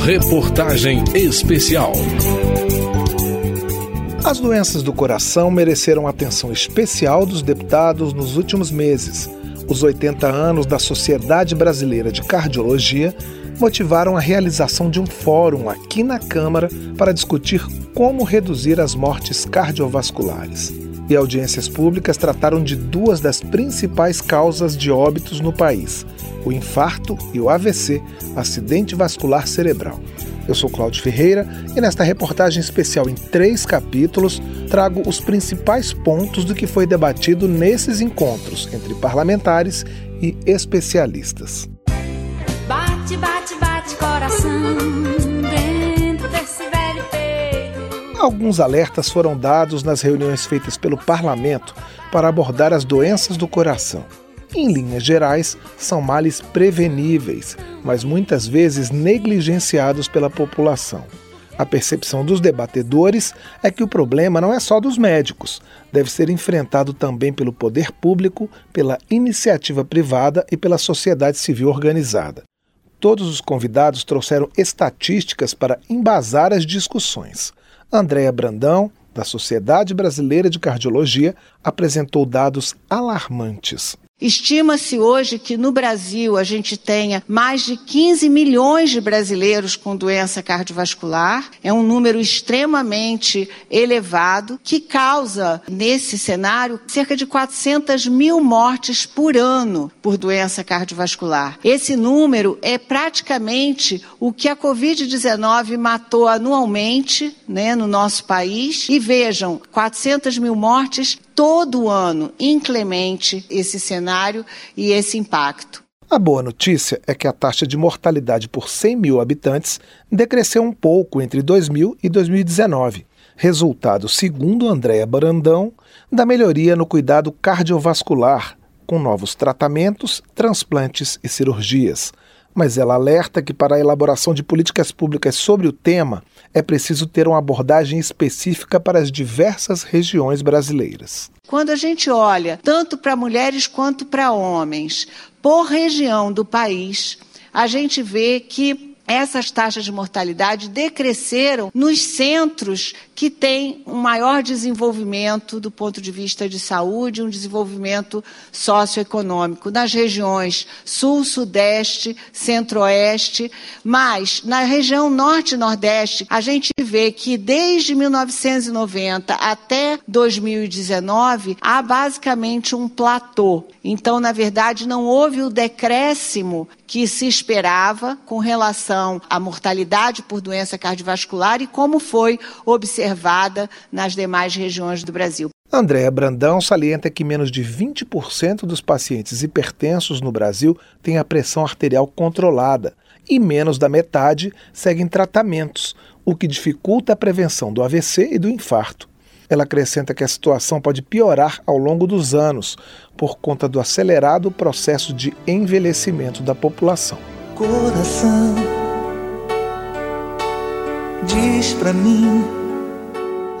Reportagem especial. As doenças do coração mereceram atenção especial dos deputados nos últimos meses. Os 80 anos da Sociedade Brasileira de Cardiologia motivaram a realização de um fórum aqui na Câmara para discutir como reduzir as mortes cardiovasculares. E audiências públicas trataram de duas das principais causas de óbitos no país: o infarto e o AVC, acidente vascular cerebral. Eu sou Cláudio Ferreira e nesta reportagem especial em três capítulos trago os principais pontos do que foi debatido nesses encontros entre parlamentares e especialistas. Bate, bate, bate coração Alguns alertas foram dados nas reuniões feitas pelo parlamento para abordar as doenças do coração. Em linhas gerais, são males preveníveis, mas muitas vezes negligenciados pela população. A percepção dos debatedores é que o problema não é só dos médicos, deve ser enfrentado também pelo poder público, pela iniciativa privada e pela sociedade civil organizada. Todos os convidados trouxeram estatísticas para embasar as discussões. Andréa Brandão, da Sociedade Brasileira de Cardiologia, apresentou dados alarmantes. Estima-se hoje que no Brasil a gente tenha mais de 15 milhões de brasileiros com doença cardiovascular. É um número extremamente elevado que causa, nesse cenário, cerca de 400 mil mortes por ano por doença cardiovascular. Esse número é praticamente o que a Covid-19 matou anualmente né, no nosso país. E vejam, 400 mil mortes todo ano inclemente esse cenário e esse impacto. A boa notícia é que a taxa de mortalidade por 100 mil habitantes decresceu um pouco entre 2000 e 2019, resultado, segundo Andréa Barandão, da melhoria no cuidado cardiovascular, com novos tratamentos, transplantes e cirurgias mas ela alerta que para a elaboração de políticas públicas sobre o tema é preciso ter uma abordagem específica para as diversas regiões brasileiras. Quando a gente olha tanto para mulheres quanto para homens, por região do país, a gente vê que essas taxas de mortalidade decresceram nos centros que têm um maior desenvolvimento do ponto de vista de saúde, um desenvolvimento socioeconômico, nas regiões sul, sudeste, centro-oeste, mas na região norte e nordeste, a gente vê que desde 1990 até 2019 há basicamente um platô. Então, na verdade, não houve o decréscimo que se esperava com relação à mortalidade por doença cardiovascular e como foi observada nas demais regiões do Brasil. Andréa Brandão salienta que menos de 20% dos pacientes hipertensos no Brasil têm a pressão arterial controlada e menos da metade seguem tratamentos, o que dificulta a prevenção do AVC e do infarto. Ela acrescenta que a situação pode piorar ao longo dos anos por conta do acelerado processo de envelhecimento da população. Coração, diz para mim.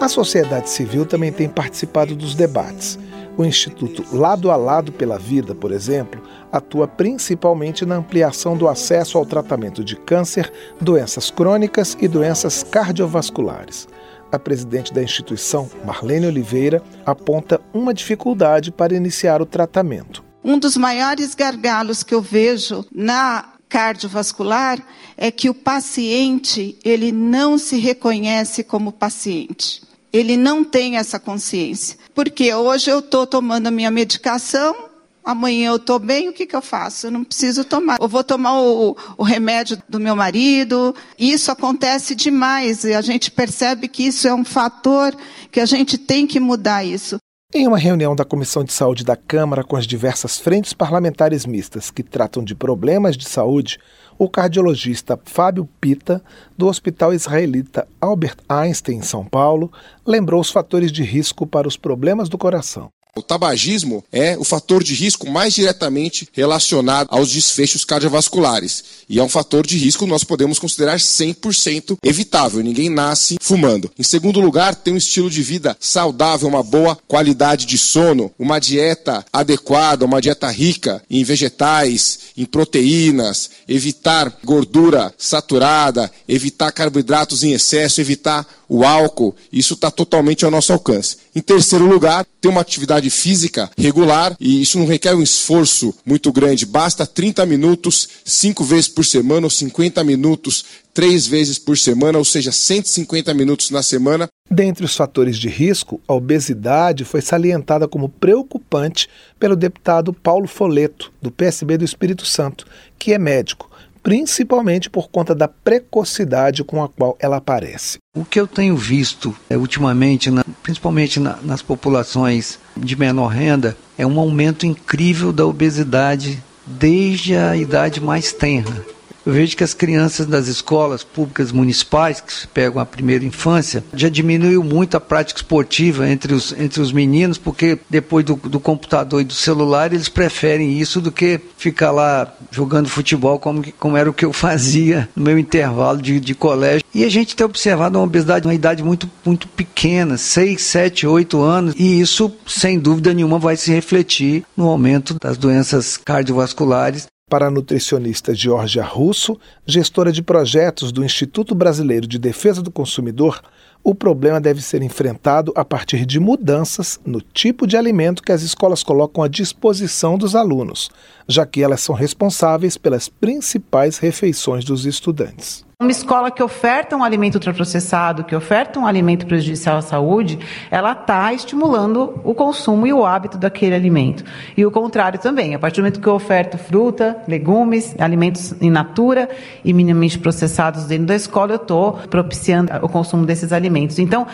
A sociedade civil também tem participado dos debates. O Instituto Lado a Lado pela Vida, por exemplo, atua principalmente na ampliação do acesso ao tratamento de câncer, doenças crônicas e doenças cardiovasculares a presidente da instituição, Marlene Oliveira, aponta uma dificuldade para iniciar o tratamento. Um dos maiores gargalos que eu vejo na cardiovascular é que o paciente ele não se reconhece como paciente. Ele não tem essa consciência. Porque hoje eu estou tomando a minha medicação, amanhã eu estou bem, o que, que eu faço? Eu não preciso tomar. Eu vou tomar o, o remédio do meu marido. Isso acontece demais e a gente percebe que isso é um fator que a gente tem que mudar isso. Em uma reunião da Comissão de Saúde da Câmara com as diversas frentes parlamentares mistas que tratam de problemas de saúde, o cardiologista Fábio Pita, do Hospital Israelita Albert Einstein, em São Paulo, lembrou os fatores de risco para os problemas do coração. O tabagismo é o fator de risco mais diretamente relacionado aos desfechos cardiovasculares. E é um fator de risco que nós podemos considerar 100% evitável. Ninguém nasce fumando. Em segundo lugar, tem um estilo de vida saudável, uma boa qualidade de sono, uma dieta adequada, uma dieta rica em vegetais, em proteínas, evitar gordura saturada, evitar carboidratos em excesso, evitar o álcool. Isso está totalmente ao nosso alcance. Em terceiro lugar, ter uma atividade física regular e isso não requer um esforço muito grande. Basta 30 minutos, 5 vezes por semana ou 50 minutos, 3 vezes por semana, ou seja, 150 minutos na semana. Dentre os fatores de risco, a obesidade foi salientada como preocupante pelo deputado Paulo Foleto, do PSB do Espírito Santo, que é médico principalmente por conta da precocidade com a qual ela aparece. O que eu tenho visto é, ultimamente, na, principalmente na, nas populações de menor renda, é um aumento incrível da obesidade desde a idade mais tenra. Eu vejo que as crianças das escolas públicas municipais, que pegam a primeira infância, já diminuiu muito a prática esportiva entre os, entre os meninos, porque depois do, do computador e do celular, eles preferem isso do que ficar lá jogando futebol, como, como era o que eu fazia no meu intervalo de, de colégio. E a gente tem observado uma obesidade, uma idade muito, muito pequena, 6, 7, 8 anos, e isso, sem dúvida nenhuma, vai se refletir no aumento das doenças cardiovasculares para a nutricionista Georgia Russo, gestora de projetos do Instituto Brasileiro de Defesa do Consumidor, o problema deve ser enfrentado a partir de mudanças no tipo de alimento que as escolas colocam à disposição dos alunos, já que elas são responsáveis pelas principais refeições dos estudantes. Uma escola que oferta um alimento ultraprocessado, que oferta um alimento prejudicial à saúde, ela está estimulando o consumo e o hábito daquele alimento. E o contrário também. A partir do momento que eu oferto fruta, legumes, alimentos in natura e minimamente processados dentro da escola, eu estou propiciando o consumo desses alimentos. Então,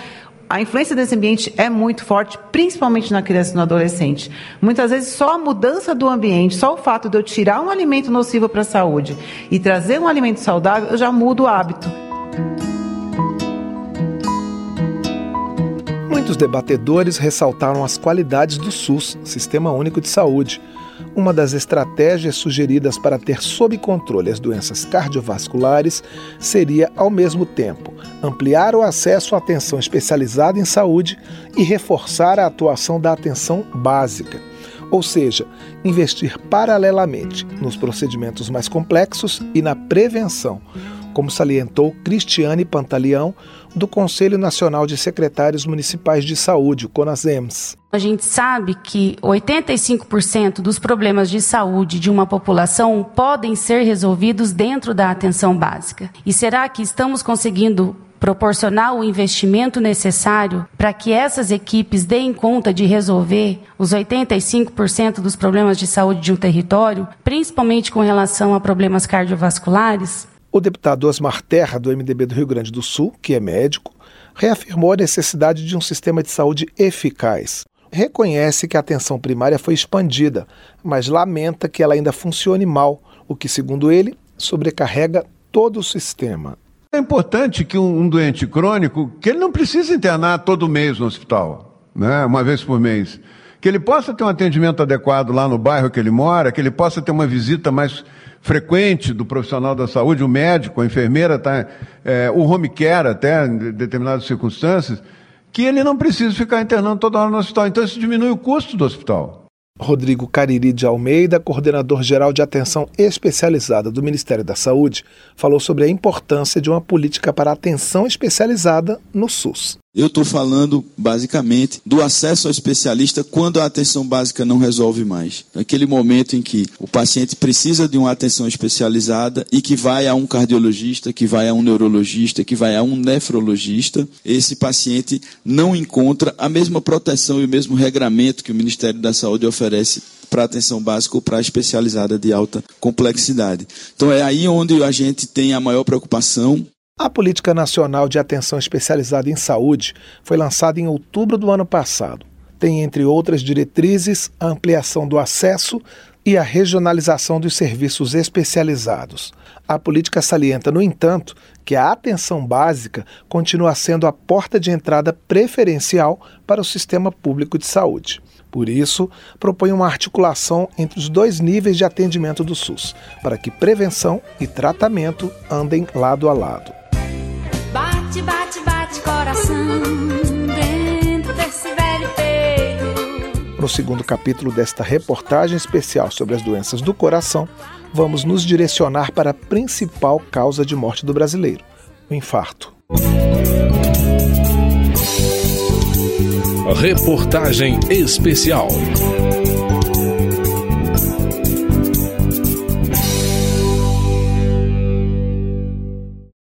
a influência desse ambiente é muito forte, principalmente na criança e no adolescente. Muitas vezes, só a mudança do ambiente, só o fato de eu tirar um alimento nocivo para a saúde e trazer um alimento saudável, eu já mudo o hábito. Muitos debatedores ressaltaram as qualidades do SUS, Sistema Único de Saúde uma das estratégias sugeridas para ter sob controle as doenças cardiovasculares seria, ao mesmo tempo, ampliar o acesso à atenção especializada em saúde e reforçar a atuação da atenção básica, ou seja, investir paralelamente nos procedimentos mais complexos e na prevenção, como salientou Cristiane Pantaleão, do Conselho Nacional de Secretários Municipais de Saúde, o CONASEMS. A gente sabe que 85% dos problemas de saúde de uma população podem ser resolvidos dentro da atenção básica. E será que estamos conseguindo proporcionar o investimento necessário para que essas equipes deem conta de resolver os 85% dos problemas de saúde de um território, principalmente com relação a problemas cardiovasculares? O deputado Osmar Terra, do MDB do Rio Grande do Sul, que é médico, reafirmou a necessidade de um sistema de saúde eficaz. Reconhece que a atenção primária foi expandida, mas lamenta que ela ainda funcione mal, o que, segundo ele, sobrecarrega todo o sistema. É importante que um, doente crônico, que ele não precisa internar todo mês no hospital, né, uma vez por mês, que ele possa ter um atendimento adequado lá no bairro que ele mora, que ele possa ter uma visita mais frequente do profissional da saúde, o médico, a enfermeira, tá, é, o home care até, em determinadas circunstâncias, que ele não precisa ficar internando toda hora no hospital. Então isso diminui o custo do hospital. Rodrigo Cariri de Almeida, coordenador geral de atenção especializada do Ministério da Saúde, falou sobre a importância de uma política para atenção especializada no SUS. Eu estou falando basicamente do acesso ao especialista quando a atenção básica não resolve mais. Aquele momento em que o paciente precisa de uma atenção especializada e que vai a um cardiologista, que vai a um neurologista, que vai a um nefrologista, esse paciente não encontra a mesma proteção e o mesmo regramento que o Ministério da Saúde oferece para atenção básica ou para especializada de alta complexidade. Então é aí onde a gente tem a maior preocupação a Política Nacional de Atenção Especializada em Saúde foi lançada em outubro do ano passado. Tem, entre outras diretrizes, a ampliação do acesso e a regionalização dos serviços especializados. A política salienta, no entanto, que a atenção básica continua sendo a porta de entrada preferencial para o sistema público de saúde. Por isso, propõe uma articulação entre os dois níveis de atendimento do SUS, para que prevenção e tratamento andem lado a lado. Bate, bate, bate coração dentro desse velho peito. No segundo capítulo desta reportagem especial sobre as doenças do coração, vamos nos direcionar para a principal causa de morte do brasileiro, o infarto. Reportagem especial.